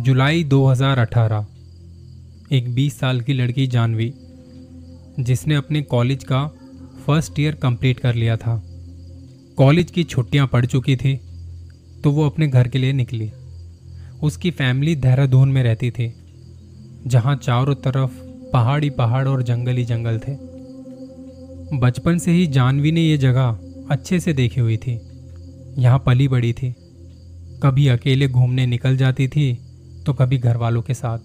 जुलाई 2018 एक 20 साल की लड़की जानवी, जिसने अपने कॉलेज का फ़र्स्ट ईयर कंप्लीट कर लिया था। कॉलेज की छुट्टियाँ पड़ चुकी थी तो वो अपने घर के लिए निकली। उसकी फैमिली देहरादून में रहती थी, जहाँ चारों तरफ़ पहाड़ी पहाड़ और जंगल ही जंगल थे। बचपन से ही जानवी ने ये जगह अच्छे से देखी हुई थी। यहाँ पली बड़ी थी, कभी अकेले घूमने निकल जाती थी तो कभी घर वालों के साथ।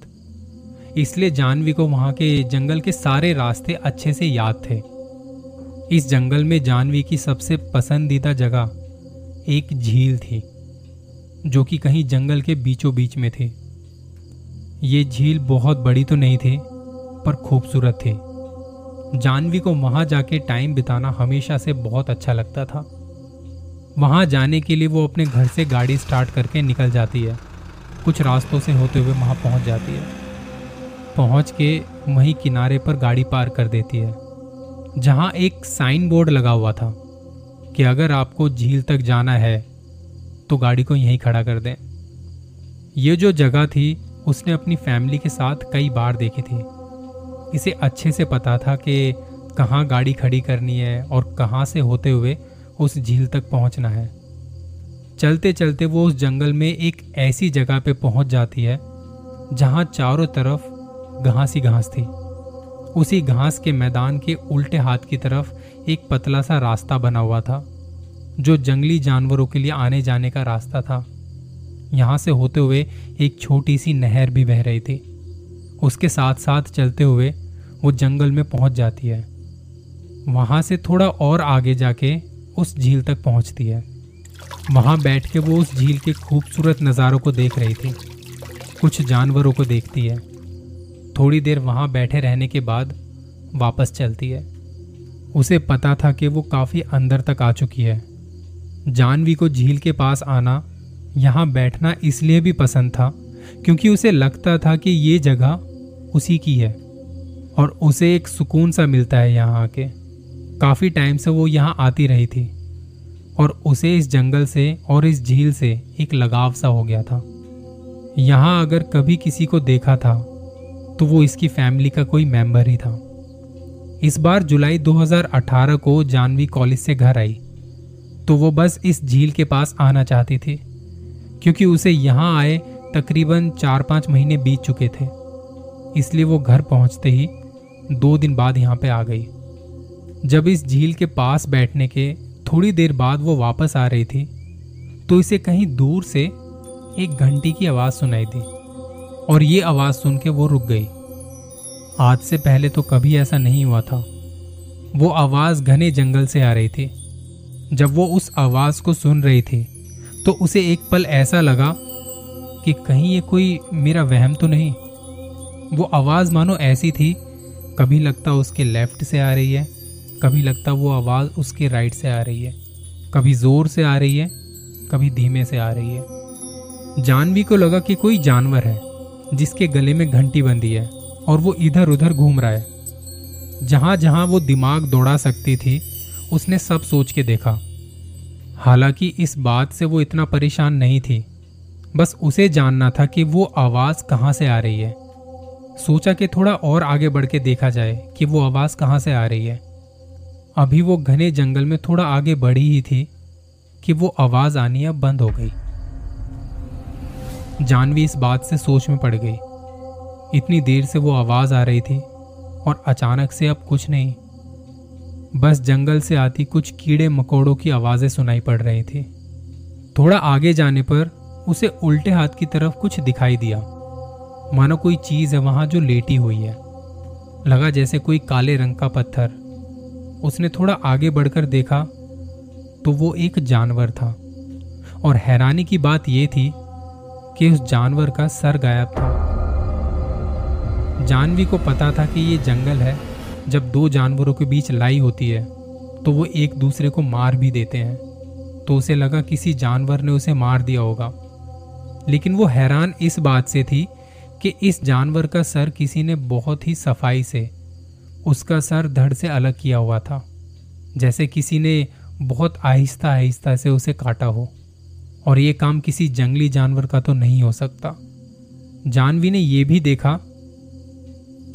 इसलिए जानवी को वहाँ के जंगल के सारे रास्ते अच्छे से याद थे। इस जंगल में जानवी की सबसे पसंदीदा जगह एक झील थी, जो कि कहीं जंगल के बीचों बीच में थी। ये झील बहुत बड़ी तो नहीं थी, पर खूबसूरत थी। जानवी को वहाँ जाके टाइम बिताना हमेशा से बहुत अच्छा लगता था। वहाँ जाने के लिए वो अपने घर से गाड़ी स्टार्ट करके निकल जाती है। कुछ रास्तों से होते हुए वहाँ पहुँच जाती है। पहुँच के वहीं किनारे पर गाड़ी पार कर देती है, जहाँ एक साइन बोर्ड लगा हुआ था कि अगर आपको झील तक जाना है तो गाड़ी को यहीं खड़ा कर दें। ये जो जगह थी, उसने अपनी फैमिली के साथ कई बार देखी थी। इसे अच्छे से पता था कि कहाँ गाड़ी खड़ी करनी है और कहाँ से होते हुए उस झील तक पहुँचना है। चलते चलते वो उस जंगल में एक ऐसी जगह पे पहुँच जाती है, जहाँ चारों तरफ़ घास ही घास थी। उसी घास के मैदान के उल्टे हाथ की तरफ़ एक पतला सा रास्ता बना हुआ था, जो जंगली जानवरों के लिए आने जाने का रास्ता था। यहाँ से होते हुए एक छोटी सी नहर भी बह रही थी। उसके साथ साथ चलते हुए वो जंगल में पहुँच जाती है। वहाँ से थोड़ा और आगे जाके उस झील तक पहुँचती है। वहाँ बैठ के वो उस झील के खूबसूरत नज़ारों को देख रही थी। कुछ जानवरों को देखती है। थोड़ी देर वहाँ बैठे रहने के बाद वापस चलती है। उसे पता था कि वो काफ़ी अंदर तक आ चुकी है। जानवी को झील के पास आना, यहाँ बैठना इसलिए भी पसंद था क्योंकि उसे लगता था कि ये जगह उसी की है और उसे एक सुकून सा मिलता है यहाँ आके। काफ़ी टाइम से वो यहाँ आती रही थी। और उसे इस जंगल से और इस झील से एक लगाव सा हो गया था। यहाँ अगर कभी किसी को देखा था तो वो इसकी फैमिली का कोई मेंबर ही था। इस बार जुलाई 2018 को जानवी कॉलेज से घर आई तो वो बस इस झील के पास आना चाहती थी, क्योंकि उसे यहाँ आए तकरीबन चार पाँच महीने बीत चुके थे। इसलिए वो घर पहुँचते ही दो दिन बाद यहाँ पे आ गई। जब इस झील के पास बैठने के थोड़ी देर बाद वो वापस आ रही थी तो इसे कहीं दूर से एक घंटी की आवाज़ सुनाई दी, और ये आवाज़ सुन के वो रुक गई। आज से पहले तो कभी ऐसा नहीं हुआ था। वो आवाज़ घने जंगल से आ रही थी। जब वो उस आवाज़ को सुन रही थी तो उसे एक पल ऐसा लगा कि कहीं ये कोई मेरा वहम तो नहीं। वो आवाज़ मानो ऐसी थी, कभी लगता उसके लेफ़्ट से आ रही है कभी लगता वो आवाज़ उसके राइट से आ रही है, कभी ज़ोर से आ रही है, कभी धीमे से आ रही है। जानवी को लगा कि कोई जानवर है, जिसके गले में घंटी बंदी है और वो इधर उधर घूम रहा है। जहाँ जहाँ वो दिमाग दौड़ा सकती थी, उसने सब सोच के देखा। हालाँकि इस बात से वो इतना परेशान नहीं थी, बस उसे जानना था कि वो आवाज़ कहाँ से आ रही है। सोचा कि थोड़ा और आगे बढ़ के देखा जाए कि वो आवाज़ कहाँ से आ रही है। अभी वो घने जंगल में थोड़ा आगे बढ़ी ही थी कि वो आवाज़ आनी अब बंद हो गई। जानवी इस बात से सोच में पड़ गई। इतनी देर से वो आवाज़ आ रही थी और अचानक से अब कुछ नहीं। बस जंगल से आती कुछ कीड़े मकोड़ों की आवाज़ें सुनाई पड़ रही थी। थोड़ा आगे जाने पर उसे उल्टे हाथ की तरफ़ कुछ दिखाई दिया। मानो कोई चीज़ है वहाँ जो लेटी हुई है। लगा जैसे कोई काले रंग का पत्थर। उसने थोड़ा आगे बढ़कर देखा तो वो एक जानवर था। और हैरानी की बात यह थी कि उस जानवर का सर गायब था। जानवी को पता था कि ये जंगल है। जब दो जानवरों के बीच लड़ाई होती है तो वो एक दूसरे को मार भी देते हैं। तो उसे लगा किसी जानवर ने उसे मार दिया होगा। लेकिन वो हैरान इस बात से थी कि इस जानवर का सर किसी ने बहुत ही सफ़ाई से उसका सर धड़ से अलग किया हुआ था, जैसे किसी ने बहुत आहिस्ता आहिस्ता से उसे काटा हो। और ये काम किसी जंगली जानवर का तो नहीं हो सकता। जानवी ने यह भी देखा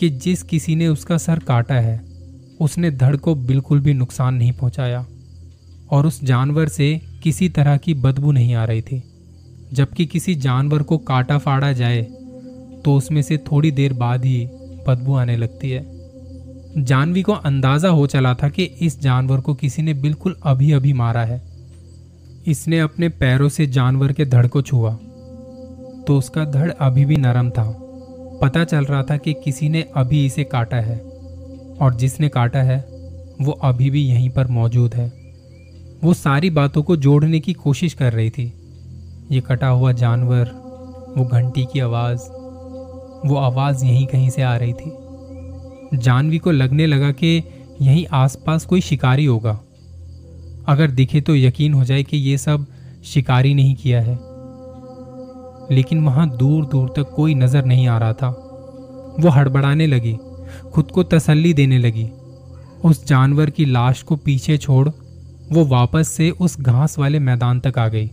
कि जिस किसी ने उसका सर काटा है, उसने धड़ को बिल्कुल भी नुकसान नहीं पहुँचाया। और उस जानवर से किसी तरह की बदबू नहीं आ रही थी। जबकि किसी जानवर को काटा फाड़ा जाए तो उसमें से थोड़ी देर बाद ही बदबू आने लगती है। जानवी को अंदाज़ा हो चला था कि इस जानवर को किसी ने बिल्कुल अभी अभी मारा है। इसने अपने पैरों से जानवर के धड़ को छुआ तो उसका धड़ अभी भी नरम था। पता चल रहा था कि किसी ने अभी इसे काटा है, और जिसने काटा है, वो अभी भी यहीं पर मौजूद है। वो सारी बातों को जोड़ने की कोशिश कर रही थी। ये कटा हुआ जानवर, वो घंटी की आवाज़, वो आवाज़ यहीं कहीं से आ रही थी। जानवी को लगने लगा कि यहीं आसपास कोई शिकारी होगा। अगर दिखे तो यकीन हो जाए कि ये सब शिकारी नहीं किया है। लेकिन वहाँ दूर दूर तक कोई नज़र नहीं आ रहा था। वो हड़बड़ाने लगी, खुद को तसल्ली देने लगी। उस जानवर की लाश को पीछे छोड़ वो वापस से उस घास वाले मैदान तक आ गई।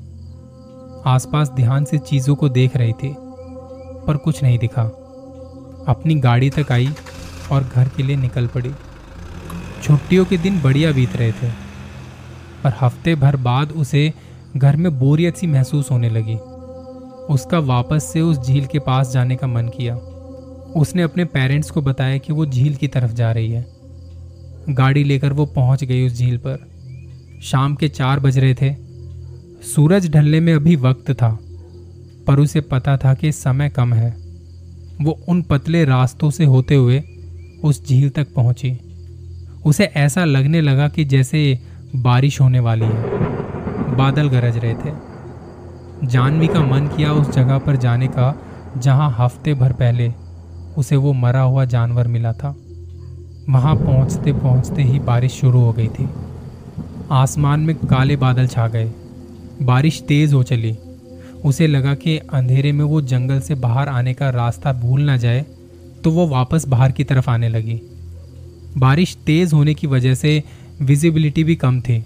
आसपास ध्यान से चीज़ों को देख रही थी, पर कुछ नहीं दिखा। अपनी गाड़ी तक आई और घर के लिए निकल पड़ी। छुट्टियों के दिन बढ़िया बीत रहे थे, पर हफ़्ते भर बाद उसे घर में बोरियत सी महसूस होने लगी। उसका वापस से उस झील के पास जाने का मन किया। उसने अपने पेरेंट्स को बताया कि वो झील की तरफ़ जा रही है। गाड़ी लेकर वो पहुँच गई उस झील पर। शाम के चार बज रहे थे। सूरज ढलने में अभी वक्त था, पर उसे पता था कि समय कम है। वो उन पतले रास्तों से होते हुए उस झील तक पहुँची। उसे ऐसा लगने लगा कि जैसे बारिश होने वाली है। बादल गरज रहे थे। जानवी का मन किया उस जगह पर जाने का, जहाँ हफ़्ते भर पहले उसे वो मरा हुआ जानवर मिला था। वहाँ पहुँचते पहुँचते ही बारिश शुरू हो गई थी। आसमान में काले बादल छा गए। बारिश तेज हो चली। उसे लगा कि अंधेरे में वो जंगल से बाहर आने का रास्ता भूल ना जाए। तो वो वापस बाहर की तरफ़ आने लगी। बारिश तेज होने की वजह से विजिबिलिटी भी कम थी।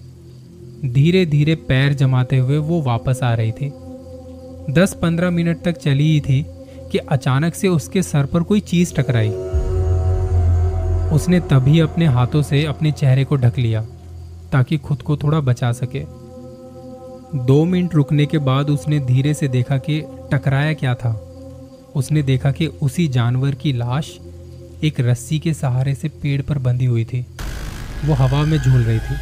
धीरे धीरे पैर जमाते हुए वो वापस आ रही थी। दस पंद्रह मिनट तक चली ही थी कि अचानक से उसके सर पर कोई चीज़ टकराई। उसने तभी अपने हाथों से अपने चेहरे को ढक लिया ताकि खुद को थोड़ा बचा सके। दो मिनट रुकने के बाद उसने धीरे से देखा कि टकराया क्या था। उसने देखा कि उसी जानवर की लाश एक रस्सी के सहारे से पेड़ पर बंधी हुई थी। वो हवा में झूल रही थी।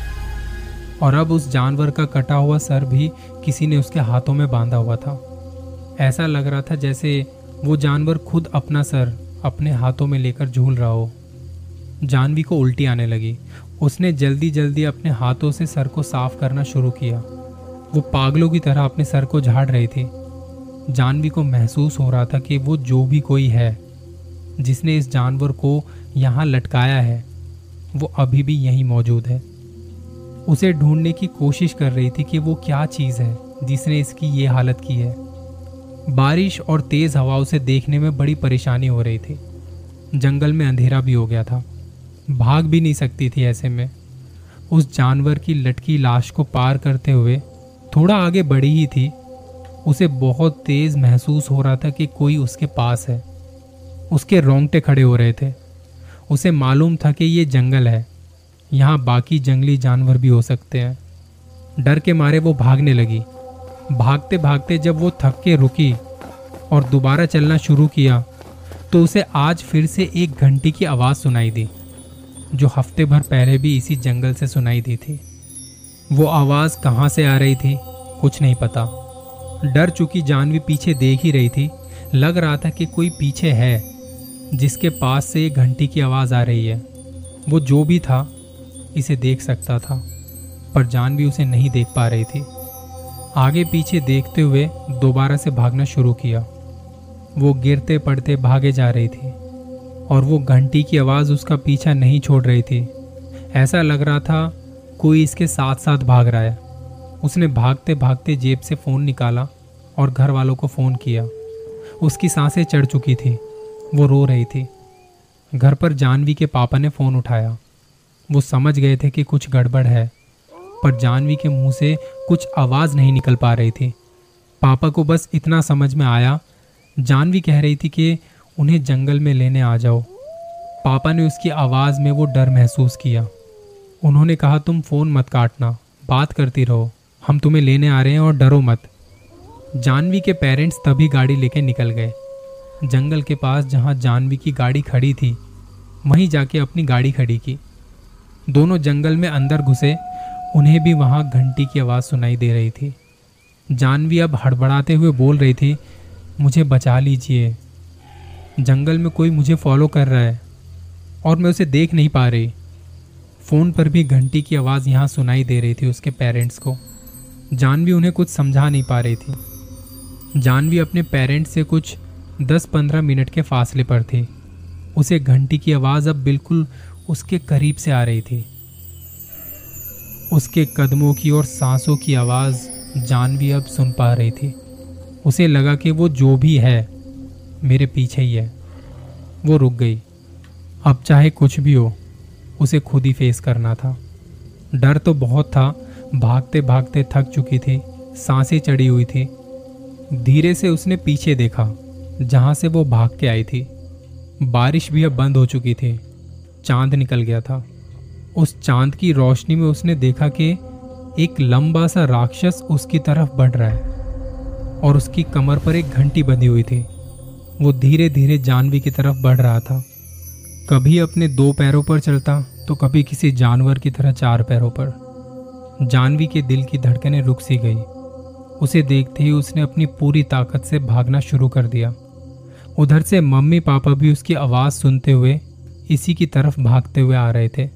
और अब उस जानवर का कटा हुआ सर भी किसी ने उसके हाथों में बांधा हुआ था। ऐसा लग रहा था जैसे वो जानवर खुद अपना सर अपने हाथों में लेकर झूल रहा हो। जानवी को उल्टी आने लगी। उसने जल्दी जल्दी अपने हाथों से सर को साफ़ करना शुरू किया। वो पागलों की तरह अपने सर को झाड़ रही थी। जानवी को महसूस हो रहा था कि वो जो भी कोई है, जिसने इस जानवर को यहाँ लटकाया है, वो अभी भी यहीं मौजूद है। उसे ढूँढने की कोशिश कर रही थी कि वो क्या चीज़ है, जिसने इसकी ये हालत की है। बारिश और तेज हवाओं से देखने में बड़ी परेशानी हो रही थी। जंगल में अंधेरा भी हो गया था। भाग भी नहीं सकती थी ऐसे में। उस जानवर की लटकी लाश को पार करते हुए थोड़ा आगे बढ़ी ही थी। उसे बहुत तेज महसूस हो रहा था कि कोई उसके पास है। उसके रोंगटे खड़े हो रहे थे। उसे मालूम था कि ये जंगल है। यहाँ बाकी जंगली जानवर भी हो सकते हैं। डर के मारे वो भागने लगी। भागते भागते जब वो थक के रुकी और दोबारा चलना शुरू किया तो उसे आज फिर से एक घंटी की आवाज़ सुनाई दी, जो हफ़्ते भर पहले भी इसी जंगल से सुनाई दी थी। वो आवाज़ कहाँ से आ रही थी, कुछ नहीं पता। डर चुकी जानवी पीछे देख ही रही थी, लग रहा था कि कोई पीछे है, जिसके पास से एक घंटी की आवाज़ आ रही है। वो जो भी था, इसे देख सकता था, पर जान भी उसे नहीं देख पा रही थी। आगे पीछे देखते हुए दोबारा से भागना शुरू किया। वो गिरते पड़ते भागे जा रही थी, और वो घंटी की आवाज़ उसका पीछा नहीं छोड़ रही थी। ऐसा लग रहा था कोई इसके साथ साथ भाग रहा है। उसने भागते भागते जेब से फ़ोन निकाला और घर वालों को फ़ोन किया। उसकी साँसें चढ़ चुकी थी। वो रो रही थी। घर पर जानवी के पापा ने फ़ोन उठाया। वो समझ गए थे कि कुछ गड़बड़ है, पर जानवी के मुँह से कुछ आवाज़ नहीं निकल पा रही थी। पापा को बस इतना समझ में आया। जानवी कह रही थी कि उन्हें जंगल में लेने आ जाओ। पापा ने उसकी आवाज़ में वो डर महसूस किया। उन्होंने कहा, तुम फ़ोन मत काटना, बात करती रहो। हम तुम्हें लेने आ रहे हैं और डरो मत। जानवी के पेरेंट्स तभी गाड़ी लेके निकल गए। जंगल के पास जहाँ जानवी की गाड़ी खड़ी थी, वहीं जाके अपनी गाड़ी खड़ी की। दोनों जंगल में अंदर घुसे, उन्हें भी वहाँ घंटी की आवाज़ सुनाई दे रही थी। जानवी अब हड़बड़ाते हुए बोल रही थी, मुझे बचा लीजिए। जंगल में कोई मुझे फॉलो कर रहा है, और मैं उसे देख नहीं पा रही। फ़ोन पर भी घंटी की आवाज़ यहाँ सुनाई दे रही थी उसके पेरेंट्स को। जानवी उन्हें कुछ समझा नहीं पा रही थी। जानवी अपने पेरेंट्स से कुछ 10-15 मिनट के फासले पर थी। उसे घंटी की आवाज़ अब बिल्कुल उसके करीब से आ रही थी। उसके कदमों की और सांसों की आवाज़ जानवी अब सुन पा रही थी। उसे लगा कि वो जो भी है, मेरे पीछे ही है। वो रुक गई। अब चाहे कुछ भी हो, उसे खुद ही फेस करना था। डर तो बहुत था भागते भागते थक चुकी थी, साँसें चढ़ी हुई थी। धीरे से उसने पीछे देखा, जहाँ से वो भाग के आई थी। बारिश भी अब बंद हो चुकी थी। चाँद निकल गया था। उस चाँद की रोशनी में उसने देखा कि एक लंबा सा राक्षस उसकी तरफ़ बढ़ रहा है और उसकी कमर पर एक घंटी बंधी हुई थी। वो धीरे धीरे जानवी की तरफ़ बढ़ रहा था। कभी अपने दो पैरों पर चलता तो कभी किसी जानवर की तरह चार पैरों पर। जानवी के दिल की धड़कनें रुक सी गई। उसे देखते ही उसने अपनी पूरी ताकत से भागना शुरू कर दिया। उधर से मम्मी पापा भी उसकी आवाज़ सुनते हुए इसी की तरफ़ भागते हुए आ रहे थे।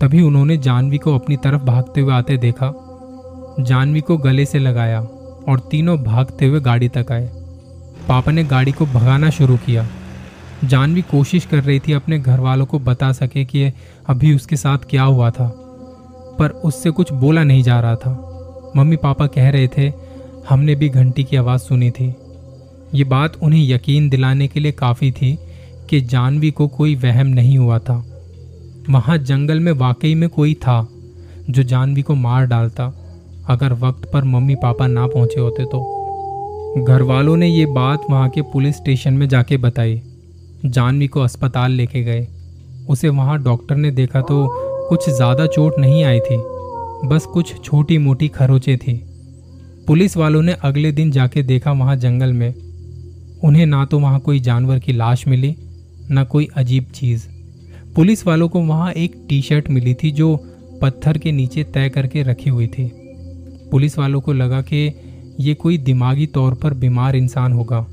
तभी उन्होंने जानवी को अपनी तरफ़ भागते हुए आते देखा। जानवी को गले से लगाया और तीनों भागते हुए गाड़ी तक आए। पापा ने गाड़ी को भगाना शुरू किया। जानवी कोशिश कर रही थी अपने घर वालों को बता सके कि अभी उसके साथ क्या हुआ था। पर उससे कुछ बोला नहीं जा रहा था। मम्मी पापा कह रहे थे, हमने भी घंटी की आवाज़ सुनी थी। ये बात उन्हें यकीन दिलाने के लिए काफ़ी थी कि जानवी को कोई वहम नहीं हुआ था। वहाँ जंगल में वाकई में कोई था जो जानवी को मार डालता, अगर वक्त पर मम्मी पापा ना पहुँचे होते तो। घर वालों ने ये बात वहाँ के पुलिस स्टेशन में जाके बताई। जानवी को अस्पताल लेके गए। उसे वहाँ डॉक्टर ने देखा तो कुछ ज़्यादा चोट नहीं आई थी, बस कुछ छोटी मोटी खरोचे थी। पुलिस वालों ने अगले दिन जाके देखा वहाँ जंगल में। उन्हें ना तो वहाँ कोई जानवर की लाश मिली, ना कोई अजीब चीज़। पुलिस वालों को वहाँ एक टी शर्ट मिली थी जो पत्थर के नीचे तय करके रखी हुई थी। पुलिस वालों को लगा कि ये कोई दिमागी तौर पर बीमार इंसान होगा,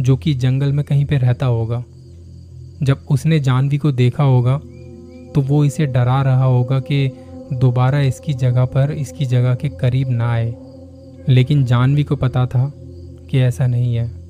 जो कि जंगल में कहीं पे रहता होगा। जब उसने जानवी को देखा होगा तो वो इसे डरा रहा होगा कि दोबारा इसकी जगह पर, इसकी जगह के करीब ना आए। लेकिन जानवी को पता था कि ऐसा नहीं है।